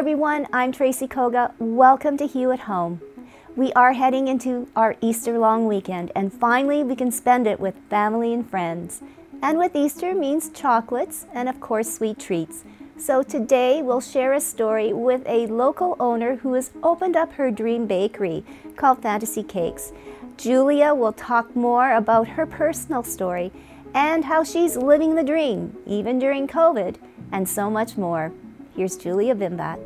Everyone. I'm Tracy Koga. Welcome to Hue at Home. We are heading into our Easter long weekend, and finally, we can spend it with family and friends. And with Easter means chocolates and, of course, sweet treats. So today, we'll share a story with a local owner who has opened up her dream bakery called Fantasy Cakes. Julia will talk more about her personal story and how she's living the dream, even during COVID, and so much more. Here's Julia Bimbat.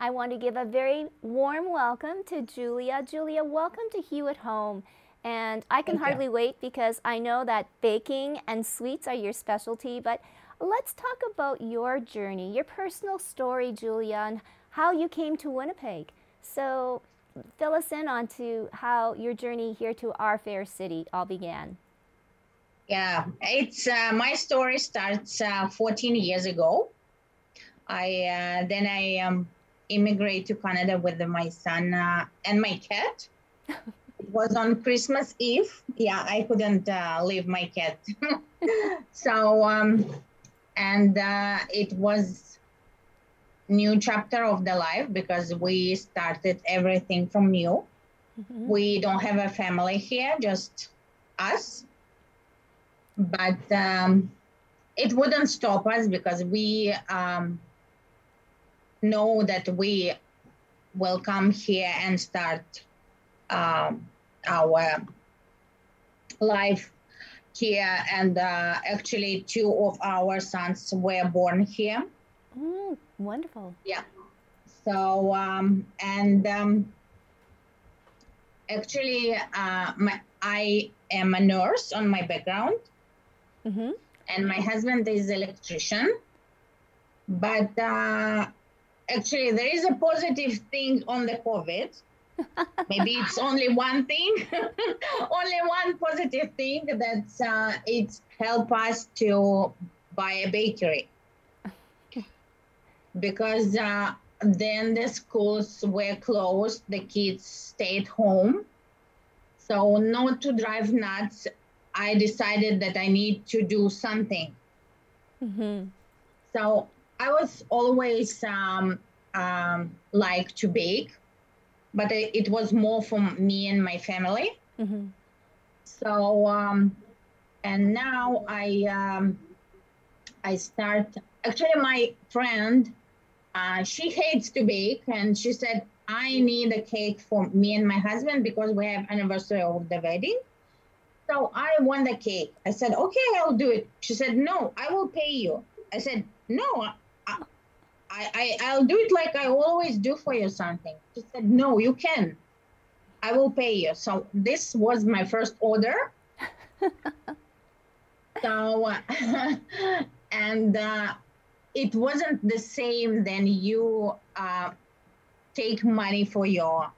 I want to give a very warm welcome to Julia. Julia, welcome to Hue at Home. And I can Thank hardly you. wait because I know that baking and sweets are your specialty. But let's talk about your journey, your personal story, Julia, and how you came to Winnipeg. So fill us in on to how your journey here to our fair city all began. Yeah, it's uh, my story starts uh, 14 years ago. I uh, then I um, immigrate to Canada with my son uh, and my cat. it was on Christmas Eve. Yeah, I couldn't uh, leave my cat. so um, and uh, it was new chapter of the life because we started everything from new. We don't have a family here, just us but um, it wouldn't stop us because we um, know that we will come here and start um, our life here. And uh, actually, two of our sons were born here. Mm, wonderful. Yeah. So, um, and um, actually, uh, my, I am a nurse on my background hmm and my husband is electrician but uh, actually there is a positive thing on the covid. Maybe it's only one thing. Only one positive thing that uh, it's helped us to buy a bakery. Because uh, then the schools were closed the kids stayed home. So not to drive nuts I decided that I need to do something. hmm So I was always um, um, like to bake, but it, it was more for me and my family. hmm So um, and now I um, I start. Actually, my friend, uh, she hates to bake, and she said I need a cake for me and my husband because we have anniversary of the wedding. So I want the cake. I said, okay, I'll do it. She said, no, I will pay you. I said, no, I, I, I, I'll do it like I always do for you something. She said, no, you can. I will pay you. So this was my first order. so, and uh, it wasn't the same then you uh, take money for your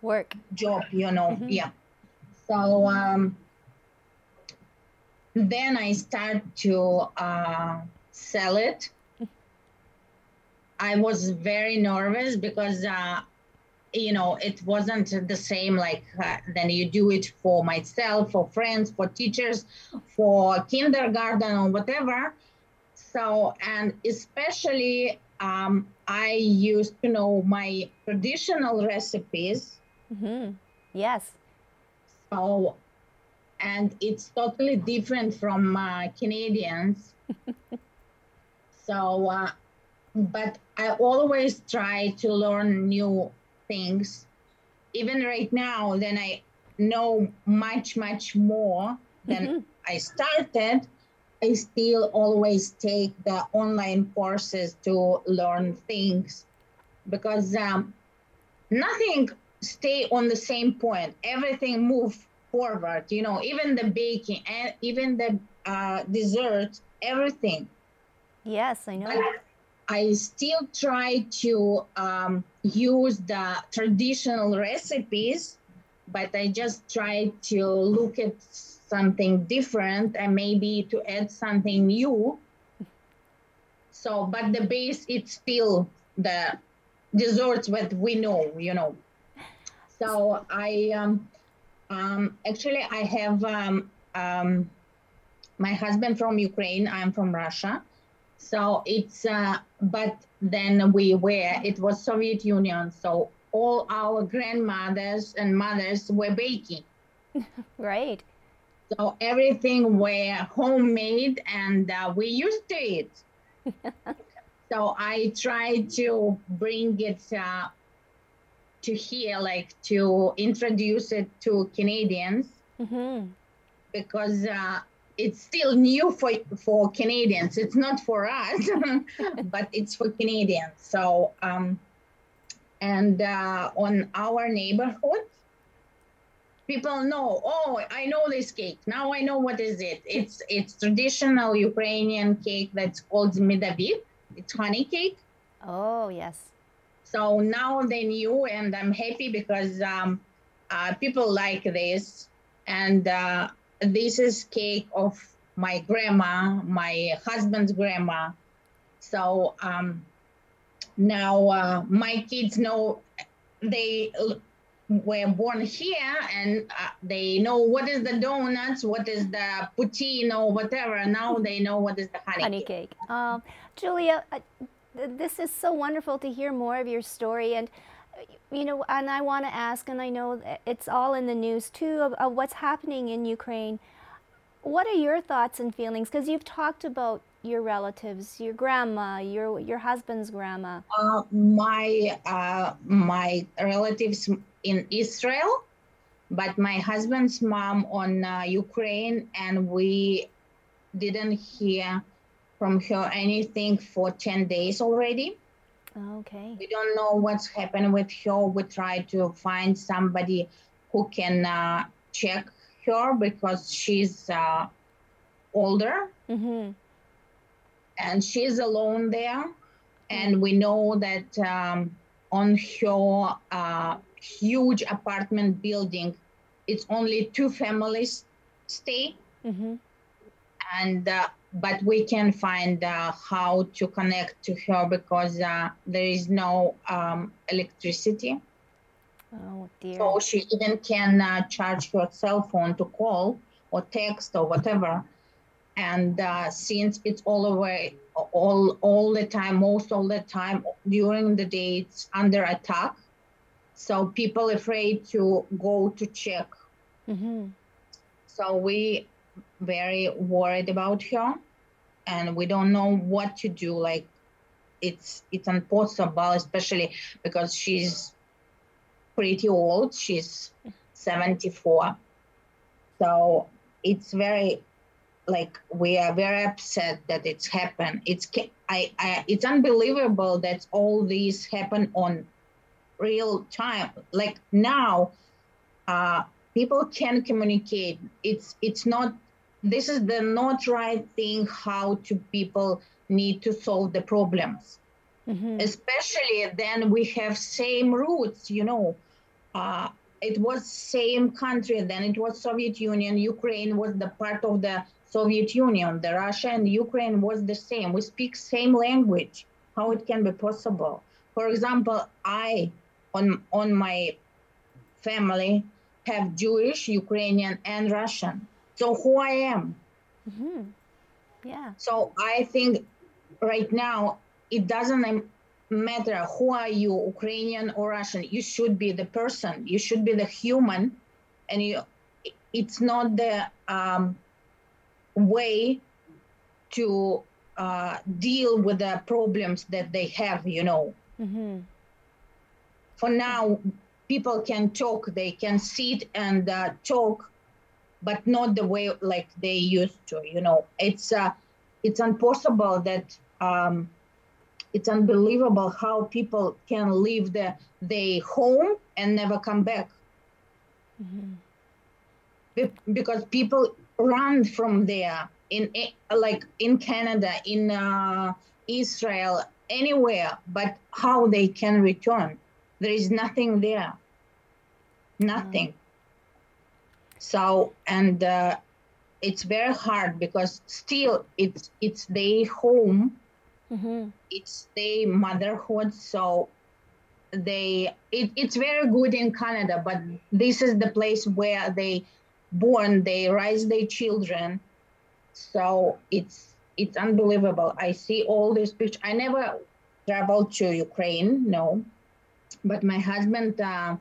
Work. job, you know. Mhm. Yeah. So um, then I start to uh, sell it. I was very nervous because, uh, you know, it wasn't the same like uh, then you do it for myself, for friends, for teachers, for kindergarten or whatever. So, and especially um, I used to know my traditional recipes hmm Yes. so, and it's totally different from uh, Canadians. so, uh, but I always try to learn new things. Even right now, then I know much, much more than Mhm. I started. I still always take the online courses to learn things because um, nothing stay on the same point. Everything move forward. You know, even the baking and even the uh, dessert, everything. Yes, I know. But I still try to um, use the traditional recipes, but I just try to look at something different and maybe to add something new. So, but the base it's still the desserts that we know, you know. So I um, um, actually I have um, um, my husband from Ukraine. I'm from Russia. So it's uh, but then we were it was Soviet Union. So all our grandmothers and mothers were baking. right. So everything were homemade and uh, we used to it. so I tried to bring it uh, to here, like to introduce it to Canadians Mm-hmm. because uh, it's still new for for Canadians. It's not for us, but it's for Canadians. So um, and uh, on our neighborhood, people know. Oh, I know this cake. Now I know what is it. It's it's traditional Ukrainian cake that's called medovik. It's honey cake. Oh, yes. So now they knew, and I'm happy because um, uh, people like this. And uh, this is cake of my grandma, my husband's grandma. So um, now uh, my kids know they were born here and uh, they know what is the donuts, what is the poutine or whatever. Now they know what is the honey, Honey cake. cake. Um, Julia, uh, th- this is so wonderful to hear more of your story. And, you know, and I want to ask, and I know it's all in the news too, of, of what's happening in Ukraine. What are your thoughts and feelings? Because you've talked about your relatives, your grandma, your your husband's grandma. Uh, my uh, my relatives in Israel, but my husband's mom on uh, Ukraine, and we didn't hear from her anything for ten days already. Okay. We don't know what's happened with her. We try to find somebody who can uh, check her because she's uh, older Mm-hmm. and she's alone there. And we know that um, on her uh, huge apartment building, it's only two families stay, Mm-hmm. and uh, but we can find uh, how to connect to her because uh, there is no um, electricity. Oh dear. So she even can uh, charge her cell phone to call or text or whatever. And uh, since it's all over, all all the time, most all the time during the day, it's under attack. So people afraid to go to check. Mm-hmm. So we very worried about her, and we don't know what to do. Like it's it's impossible, especially because she's pretty old. She's 74. So it's very like we are very upset that it's happened. It's I, I it's unbelievable that all these happen on real time. Like now, uh, people can communicate. It's it's not. This is the not right thing. How to people need to solve the problems Mm-hmm. especially then we have same roots you know uh, it was same country then it was soviet union ukraine was the part of the soviet union the russia and ukraine was the same we speak same language how it can be possible for example i on on my family have jewish ukrainian and russian so who i am Mm-hmm. Yeah. so I think right now it doesn't matter who are you, Ukrainian or Russian. You should be the person. You should be the human, and you. It's not the um, way to uh, deal with the problems that they have. You know, Mm-hmm. for now, people can talk. They can sit and uh, talk, but not the way like they used to. You know, it's uh, it's impossible that um, it's unbelievable how people can leave the their home and never come back. Mm-hmm. Be- because people run from there in like in Canada, in uh, Israel, anywhere, but how they can return. There is nothing there. Nothing. Mm. So and uh, it's very hard because still it's it's their home, mm-hmm. it's their motherhood. So they it, it's very good in Canada, but this is the place where they born, they raise their children. So it's it's unbelievable. I see all these pictures. I never traveled to Ukraine, no, but my husband uh,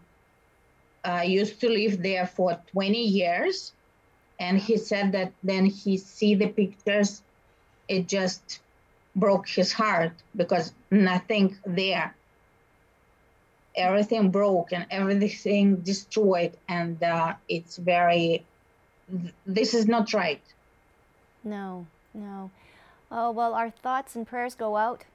uh, used to live there for 20 years, and he said that then he see the pictures, it just broke his heart because nothing there. Everything broke and everything destroyed, and uh, it's very. This is not right. No, no. Oh, well, our thoughts and prayers go out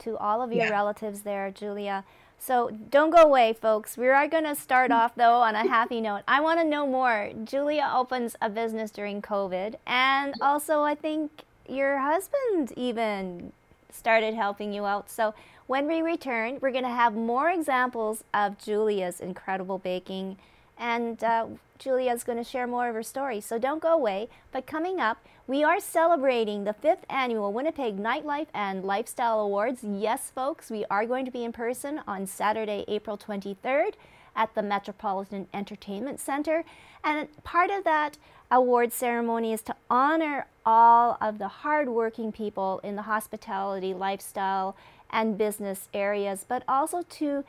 to all of your yeah. relatives there, Julia. So don't go away, folks. We are going to start off, though, on a happy note. I want to know more. Julia opens a business during COVID, and also, I think your husband even started helping you out. So when we return, we're going to have more examples of Julia's incredible baking, and uh, Julia's going to share more of her story. So don't go away. But coming up, we are celebrating the fifth annual Winnipeg Nightlife and Lifestyle Awards. Yes, folks, we are going to be in person on Saturday, April 23rd at the Metropolitan Entertainment Center. And part of that award ceremony is to honor all of the hardworking people in the hospitality, lifestyle, and business areas, but also to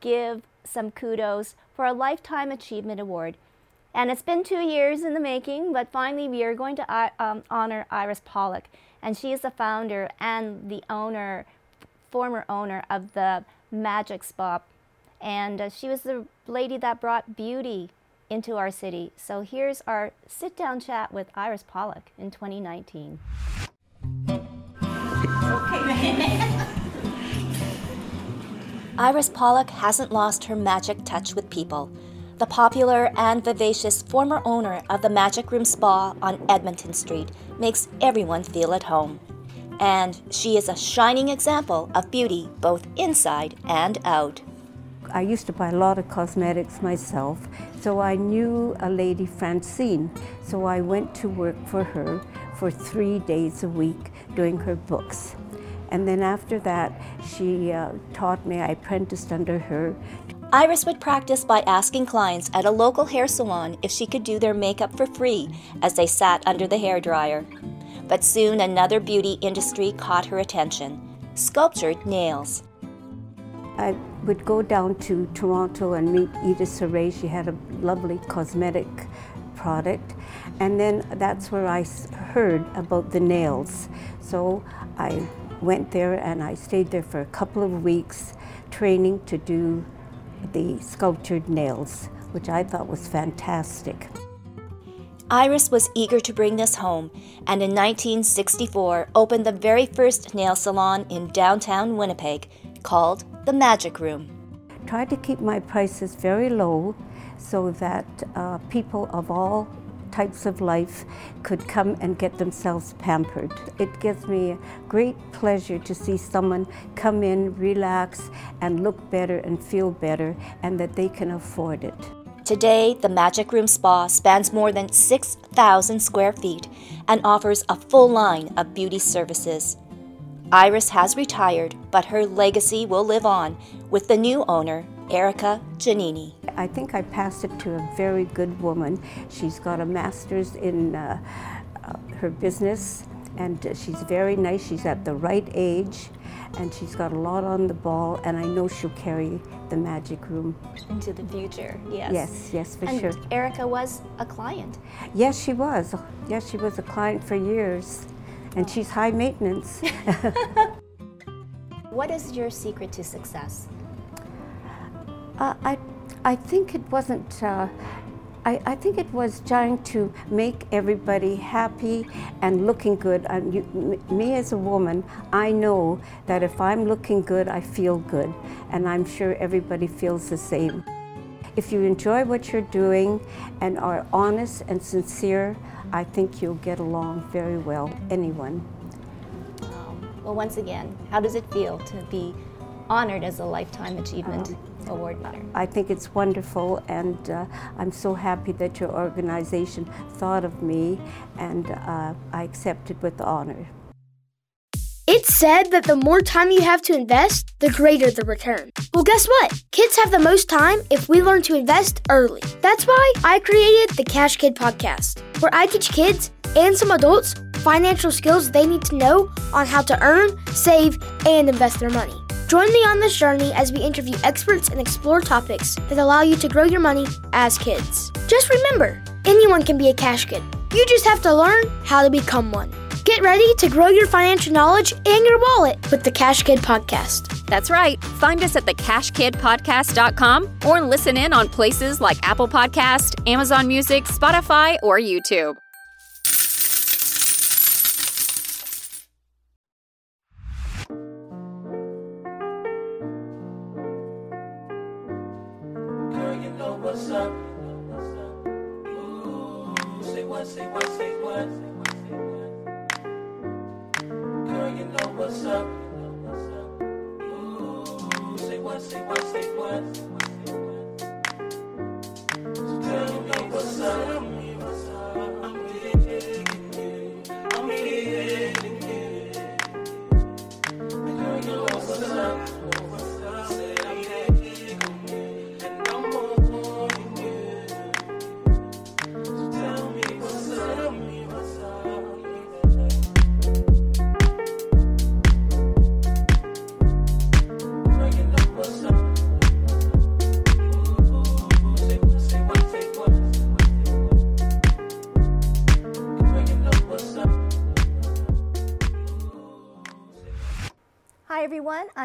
give some kudos for a Lifetime Achievement Award. And it's been two years in the making, but finally we are going to uh, um, honor Iris Pollock. And she is the founder and the owner, former owner of the Magic Spa. And uh, she was the lady that brought beauty into our city. So here's our sit down chat with Iris Pollock in 2019. Iris Pollock hasn't lost her magic touch with people the popular and vivacious former owner of the Magic Room Spa on Edmonton Street makes everyone feel at home. And she is a shining example of beauty both inside and out. I used to buy a lot of cosmetics myself, so I knew a lady, Francine. So I went to work for her for three days a week doing her books. And then after that, she uh, taught me, I apprenticed under her Iris would practice by asking clients at a local hair salon if she could do their makeup for free as they sat under the hair dryer. But soon another beauty industry caught her attention sculptured nails. I would go down to Toronto and meet Edith Saray. She had a lovely cosmetic product. And then that's where I heard about the nails. So I went there and I stayed there for a couple of weeks training to do the sculptured nails, which I thought was fantastic. Iris was eager to bring this home and in 1964 opened the very first nail salon in downtown Winnipeg called the Magic Room. Tried to keep my prices very low so that uh, people of all types of life could come and get themselves pampered. It gives me great pleasure to see someone come in, relax, and look better and feel better, and that they can afford it. Today, the Magic Room Spa spans more than 6,000 square feet and offers a full line of beauty services. Iris has retired, but her legacy will live on with the new owner, Erica Giannini. I think I passed it to a very good woman. She's got a master's in uh, uh, her business and she's very nice. She's at the right age and she's got a lot on the ball and I know she'll carry the magic room into the future. Yes. Yes, yes, for and sure. Erica was a client. Yes, she was. Yes, she was a client for years and she's high maintenance. what is your secret to success? Uh, I, I think it wasn't. Uh, I, I think it was trying to make everybody happy and looking good. And you, me as a woman, I know that if I'm looking good, I feel good. And I'm sure everybody feels the same. If you enjoy what you're doing and are honest and sincere, I think you'll get along very well, anyone. Well, once again, how does it feel to be honored as a Lifetime Achievement um, Award winner? I think it's wonderful, and uh, I'm so happy that your organization thought of me, and uh, I accepted with honor. It's said that the more time you have to invest, the greater the return. Well, guess what? Kids have the most time if we learn to invest early. That's why I created the Cash Kid podcast, where I teach kids and some adults financial skills they need to know on how to earn, save, and invest their money. Join me on this journey as we interview experts and explore topics that allow you to grow your money as kids. Just remember, anyone can be a cash kid. You just have to learn how to become one. Get ready to grow your financial knowledge and your wallet with the Cash Kid Podcast. That's right. Find us at thecashkidpodcast.com or listen in on places like Apple Podcast, Amazon Music, Spotify, or YouTube. what, say what, say what. Girl, you know what's up. Ooh, say what, say what, say what.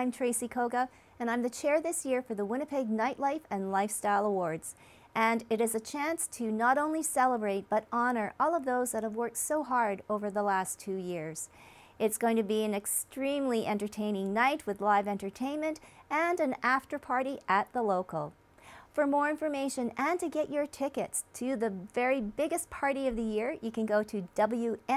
I'm Tracy Koga, and I'm the chair this year for the Winnipeg Nightlife and Lifestyle Awards. And it is a chance to not only celebrate but honor all of those that have worked so hard over the last two years. It's going to be an extremely entertaining night with live entertainment and an after party at the local. For more information and to get your tickets to the very biggest party of the year, you can go to wnla.ca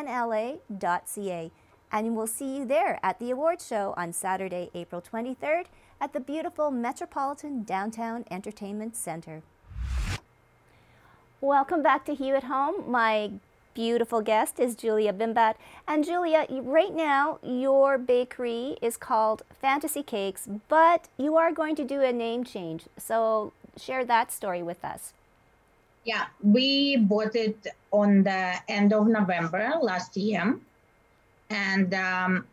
and we'll see you there at the awards show on Saturday, April 23rd at the beautiful Metropolitan Downtown Entertainment Center. Welcome back to Hue at Home. My beautiful guest is Julia Bimbat. And Julia, right now your bakery is called Fantasy Cakes, but you are going to do a name change. So share that story with us. Yeah, we bought it on the end of November last year and um,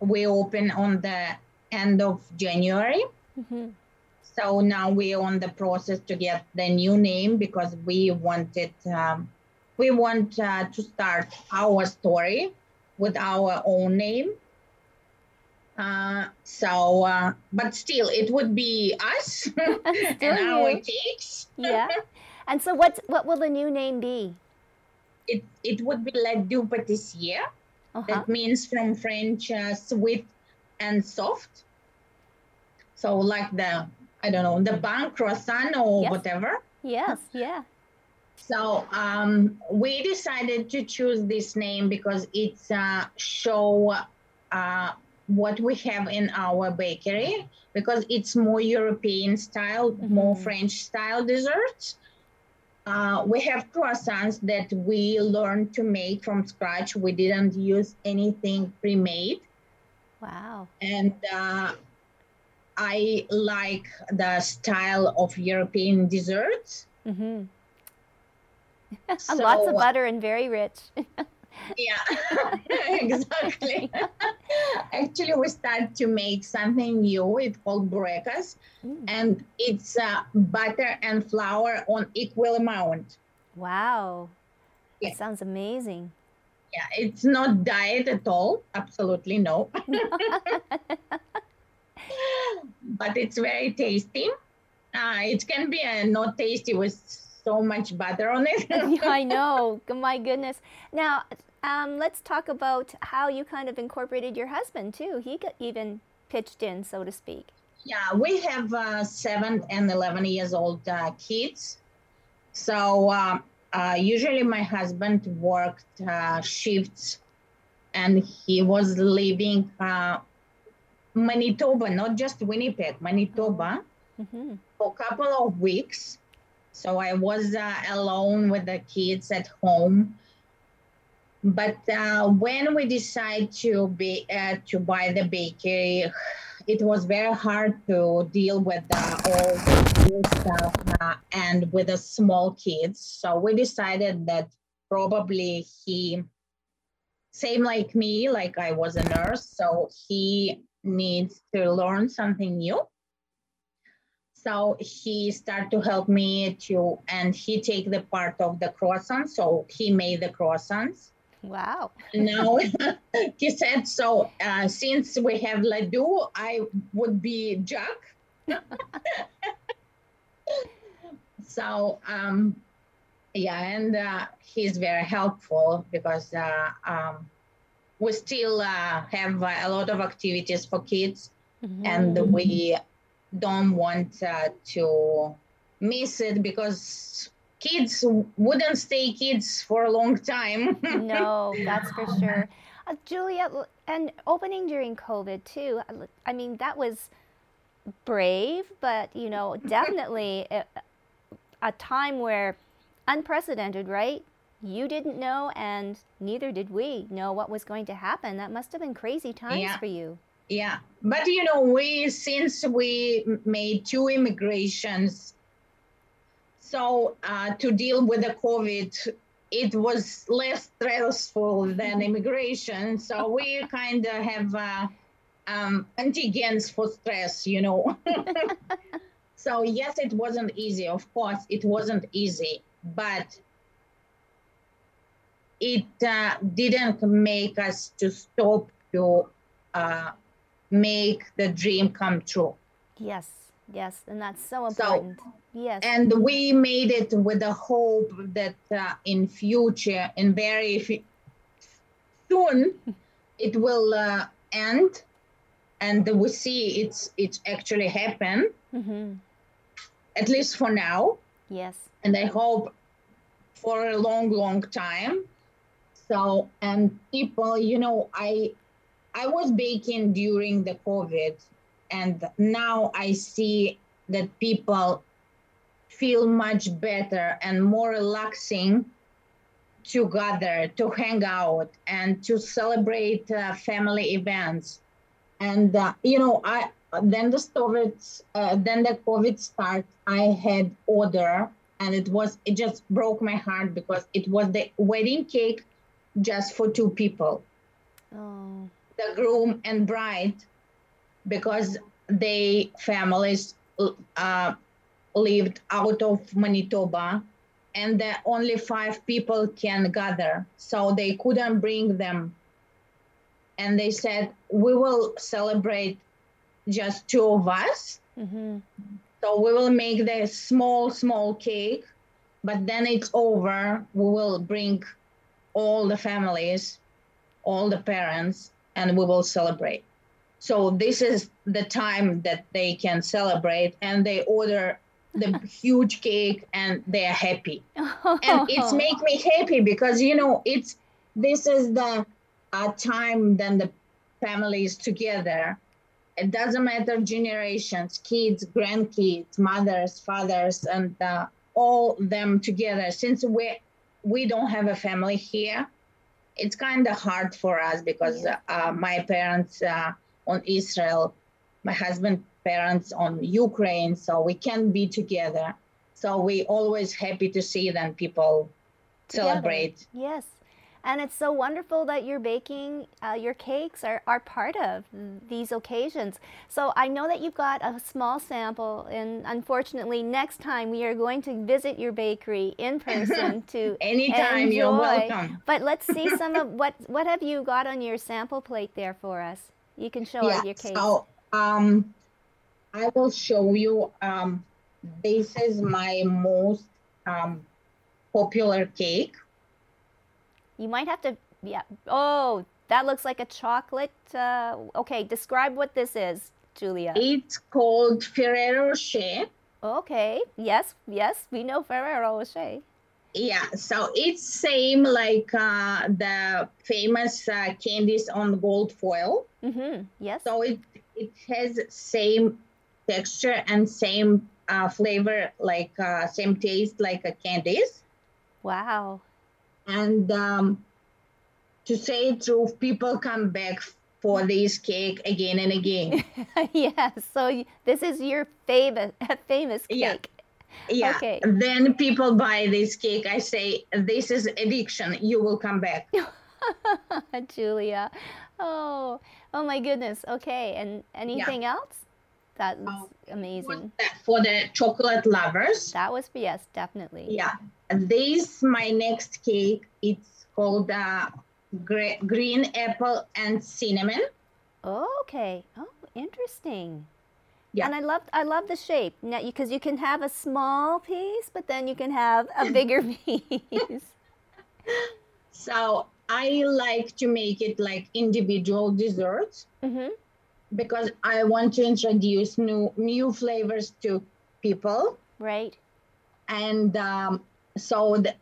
we open on the end of January. Mm-hmm. So now we're on the process to get the new name because we wanted um, we want uh, to start our story with our own name. Uh, so, uh, but still, it would be us and our cakes. yeah. And so, what what will the new name be? It it would be Le Du Pâtissier. Uh-huh. That means from French uh, sweet and soft. So like the I don't know the bun croissant or yes. whatever. Yes, yeah. So um, we decided to choose this name because it's uh, show uh, what we have in our bakery because it's more European style, mm-hmm. more French style desserts. Uh, we have croissants that we learned to make from scratch. We didn't use anything pre-made. Wow. And uh, I like the style of European desserts. Mm-hmm. so, Lots of butter and very rich. yeah, exactly. Actually, we start to make something new. It's called burekas, mm. and it's uh, butter and flour on equal amount. Wow, yeah. that sounds amazing. Yeah, it's not diet at all. Absolutely no. but it's very tasty. Uh, it can be uh, not tasty with so much butter on it. I know. My goodness. Now, um, let's talk about how you kind of incorporated your husband too. He even pitched in, so to speak. Yeah, we have uh, seven and 11 years old uh, kids. So uh, uh usually my husband worked uh, shifts and he was living uh, Manitoba, not just Winnipeg, Manitoba, mm-hmm. for a couple of weeks. So I was alone with the kids at home but uh, when we decided to be uh, to buy the bakery, it was very hard to deal with the the stuff uh, and with the small kids. So we decided that probably he, same like me, like I was a nurse, so he needs to learn something new. So he started to help me to, and he take the part of the croissant. So he made the croissants Wow. no, he said so. Uh, since we have Ladoo, I would be Jack. so, um, yeah, and uh, he's very helpful because uh, um, we still uh, have uh, a lot of activities for kids, mm-hmm. and we don't want uh, to miss it because kids wouldn't stay kids for a long time. no, that's for sure. Uh, Julia, and opening during COVID too. I mean, that was brave, but you know, definitely a, a time where unprecedented, right? You didn't know, and neither did we know what was going to happen. That must have been crazy times yeah. for you. Yeah, but you know, we since we made two immigrations so uh, to deal with the COVID, it was less stressful than immigration. So we kind of have uh, um, antigens for stress, you know. so yes, it wasn't easy. Of course, it wasn't easy, but it uh, didn't make us to stop to uh, make the dream come true. Yes, yes, and that's so important. So, Yes. And we made it with the hope that uh, in future, in very f- soon, it will uh, end, and we see it's it's actually happen. Mm-hmm. At least for now. Yes. And I hope for a long, long time. So and people, you know, I I was baking during the COVID, and now I see that people feel much better and more relaxing to gather, to hang out, and to celebrate uh, family events. And uh, you know, I then the COVID, uh, then the COVID start. I had order, and it was it just broke my heart because it was the wedding cake just for two people. Oh. The groom and bride, because they families uh, lived out of Manitoba and that only five people can gather. So they couldn't bring them. And they said, we will celebrate just two of us. Mm-hmm. So we will make the small, small cake, but then it's over. We will bring all the families, all the parents, and we will celebrate. So this is the time that they can celebrate, and they order the huge cake and they're happy. And it's make me happy because you know it's this is the uh, time then the families together. It doesn't matter generations kids grandkids mothers fathers and uh, all them together. Since we we don't have a family here it's kind of hard for us because yeah. uh, my parents uh, on israel my husband parents on Ukraine, so we can be together. So we always happy to see them people together. celebrate. Yes. And it's so wonderful that you're baking uh, your cakes are, are part of these occasions. So I know that you've got a small sample, and unfortunately, next time we are going to visit your bakery in person to anytime enjoy. you're welcome. But let's see some of what what have you got on your sample plate there for us. You can show yeah, your cake. So um, I will show you. Um, this is my most um, popular cake. You might have to, yeah. Oh, that looks like a chocolate. Uh, okay, describe what this is, Julia. It's called Ferrero Rocher. Okay, yes, yes, we know Ferrero Rocher. Yeah, so it's same like uh, the famous uh, candies on gold foil. Mm-hmm. Yes. So it it has same texture and same uh, flavor, like uh, same taste like a candies. Wow. And um, to say true, people come back for this cake again and again. yes. So this is your famous famous cake. Yeah. Yeah. Okay. Then people buy this cake. I say this is addiction. You will come back. Julia. Oh, oh my goodness. Okay. And anything else? That's Oh, amazing. For the chocolate lovers. That was yes, definitely. Yeah. This my next cake. It's called uh, gre- green apple and cinnamon. Okay. Oh, interesting. Yeah. And I love I love the shape. Now because you can have a small piece, but then you can have a bigger piece. So I like to make it like individual desserts hmm because I want to introduce new new flavors to people, Right. and um, so the,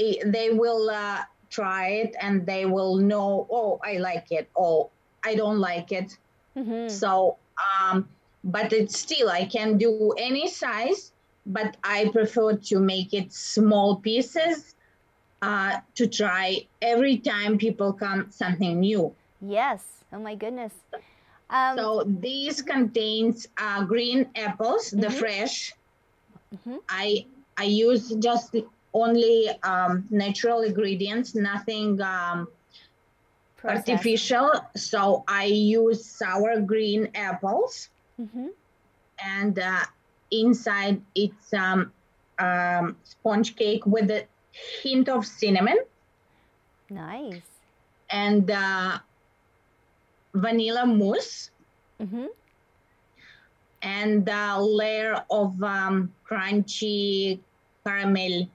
i- they will uh, try it and they will know. Oh, I like it. Oh, I don't like it. hmm So, um, but it's still I can do any size, but I prefer to make it small pieces uh, to try every time people come something new. Yes. Oh my goodness. Um, so these contains uh, green apples, the Mhm. fresh. Mhm. I I use just only um, natural ingredients, nothing um, processed. artificial. So I use sour green apples. Mhm. and uh, inside it's um, um, sponge cake with a hint of cinnamon Nice. and uh, vanilla mousse hmm and a layer of um, crunchy caramel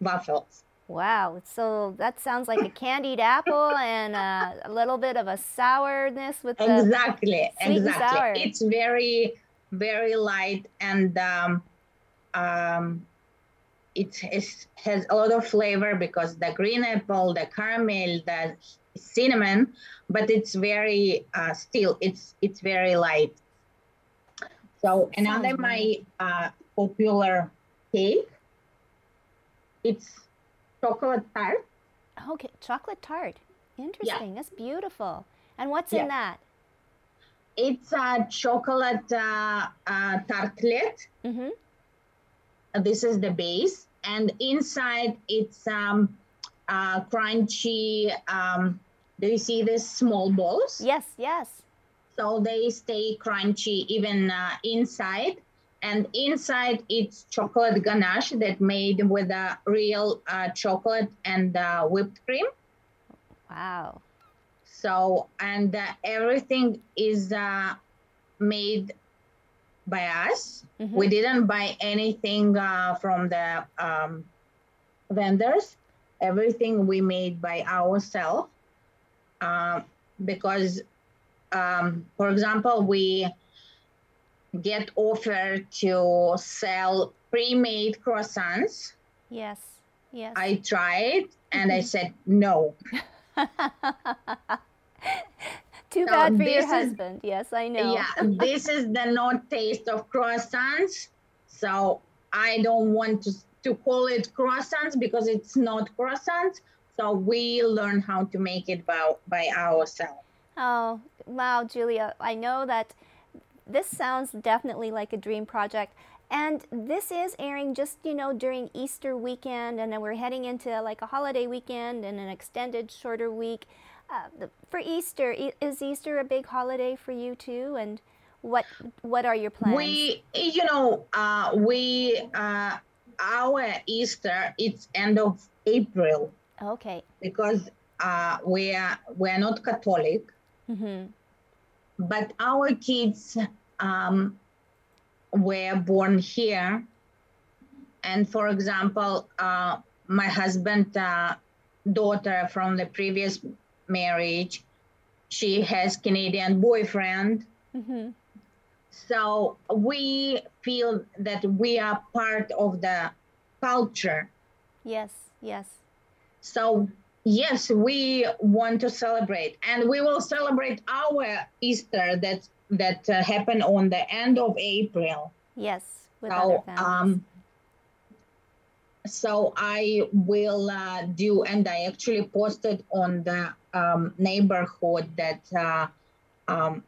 waffles. Wow. So that sounds like a candied apple and uh, a little bit of a sourness with the. Exactly, sweet exactly. sour. It's very, very light and um, um, it is, has a lot of flavor because the green apple, the caramel, the cinnamon, but it's very uh, still it's it's very light. So another my uh, popular cake, it's chocolate tart. Okay, chocolate tart. Interesting. That's beautiful. And what's Yeah. in that? It's a chocolate uh, uh, tartlet. Mm-hmm. this is the base and inside it's um uh crunchy um do you see these small balls Yes, yes. so they stay crunchy even uh, inside and inside it's chocolate ganache that made with a real uh, chocolate and uh, whipped cream Wow. so and uh, everything is uh, made by us Mhm. we didn't buy anything uh, from the um, vendors everything we made by ourselves uh, because um, for example we get offered to sell pre-made croissants Yes, yes. i tried and i said no Too So bad for your this is- husband. Yes, I know. Yeah, this is the not taste of croissants. So I don't want to, to call it croissants because it's not croissants. So we learn how to make it by, by ourselves. Oh, wow, Julia. I know that this sounds definitely like a dream project. And this is airing just, you know, during Easter weekend, and then we're heading into like a holiday weekend and an extended, shorter week. Uh, the, for Easter, is Easter a big holiday for you too? And what what are your plans? We, you know, uh, we, uh, our Easter, it's end of April okay. because uh, we are, we're not Catholic. Mm-hmm. But our kids um, were born here and for example, uh, my husband uh, daughter from the previous marriage, she has Canadian boyfriend. Mm-hmm. So we feel that we are part of the culture. Yes, yes. So yes, we want to celebrate, and we will celebrate our Easter that that uh, happened on the end of April. Yes, with so, other um, so I will uh, do, and I actually posted on the um, neighborhood that uh, um,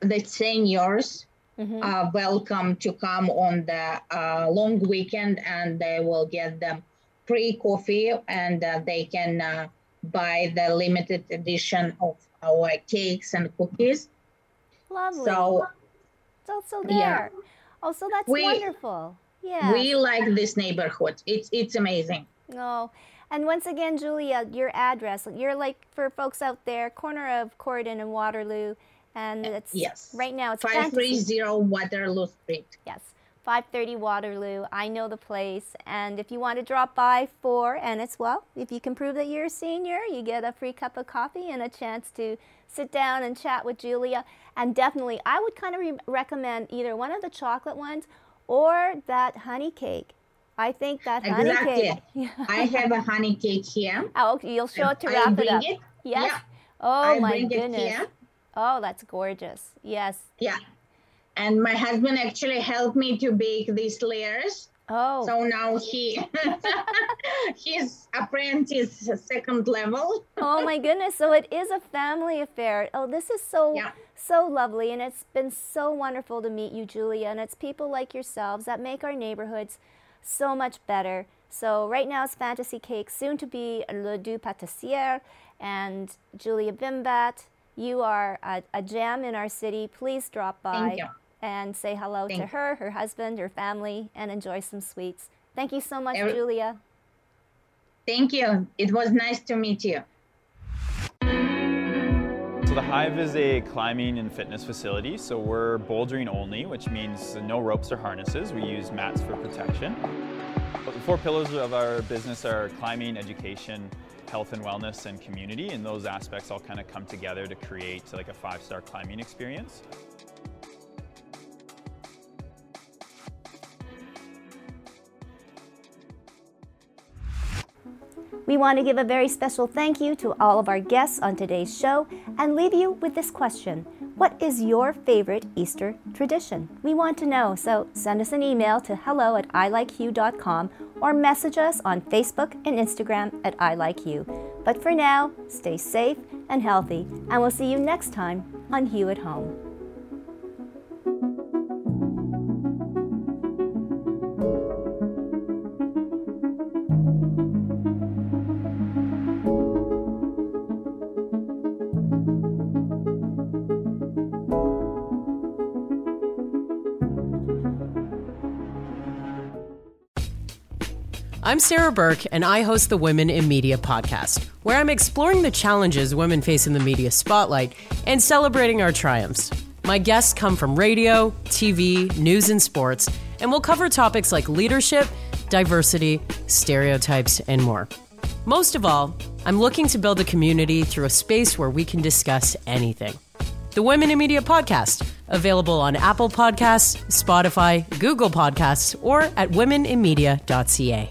the seniors mm-hmm. are welcome to come on the uh, long weekend, and they will get them free coffee, and uh, they can uh, buy the limited edition of our cakes and cookies. Lovely. So, it's also there. Yeah. Oh, that's we, wonderful. Yeah. We like this neighborhood. It's it's amazing. Oh. And once again, Julia, your address. You're like for folks out there, corner of Corydon and Waterloo. And it's yes. right now it's 530 Waterloo Street. Yes. 530 Waterloo. I know the place. And if you want to drop by for, and it's well, if you can prove that you're a senior, you get a free cup of coffee and a chance to sit down and chat with Julia. And definitely, I would kind of re- recommend either one of the chocolate ones or that honey cake. I think that honey cake. I have a honey cake here. Oh, you'll show it to wrap it up. It. Yes. Yeah. Oh I my goodness. Oh, that's gorgeous. Yes. Yeah. And my husband actually helped me to bake these layers. Oh. So now he he's apprentice second level. oh my goodness. So it is a family affair. Oh, this is so yeah. so lovely and it's been so wonderful to meet you, Julia. And it's people like yourselves that make our neighborhoods so much better. So right now it's Fantasy Cake, soon to be Le Doux Patissier and Julia Bimbat. You are a, a gem in our city. Please drop by and say hello Thank to her, her husband, her family, and enjoy some sweets. Thank you so much, Every- Julia. Thank you. It was nice to meet you. So the Hive is a climbing and fitness facility. So we're bouldering only, which means no ropes or harnesses. We use mats for protection. But the four pillars of our business are climbing, education, health and wellness, and community. And those aspects all kind of come together to create like a five-star climbing experience. We want to give a very special thank you to all of our guests on today's show and leave you with this question What is your favorite Easter tradition? We want to know, so send us an email to hello at ilikehue.com or message us on Facebook and Instagram at ilikehue. But for now, stay safe and healthy, and we'll see you next time on Hue at Home. I'm Sarah Burke, and I host the Women in Media podcast, where I'm exploring the challenges women face in the media spotlight and celebrating our triumphs. My guests come from radio, TV, news, and sports, and we'll cover topics like leadership, diversity, stereotypes, and more. Most of all, I'm looking to build a community through a space where we can discuss anything. The Women in Media podcast, available on Apple Podcasts, Spotify, Google Podcasts, or at womeninmedia.ca.